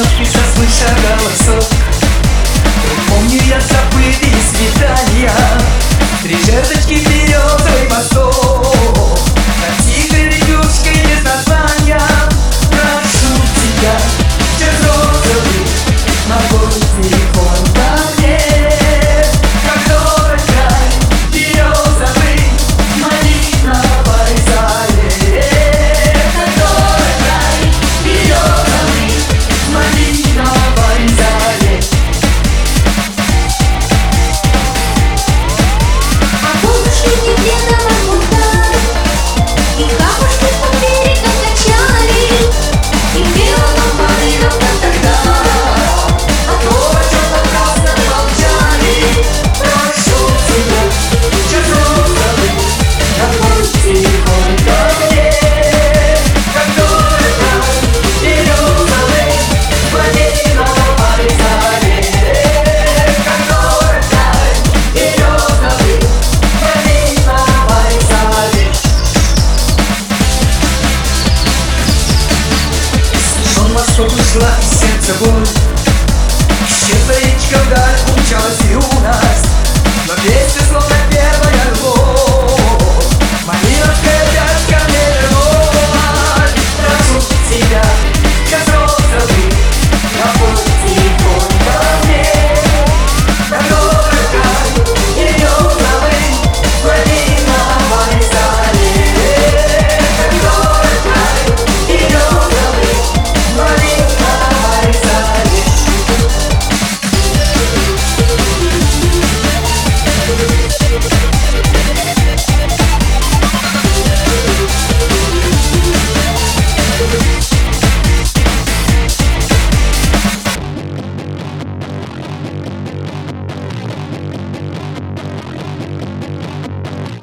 но сейчас слыша голосов Потушла сердце боль Щедричка вдаль умчалась юная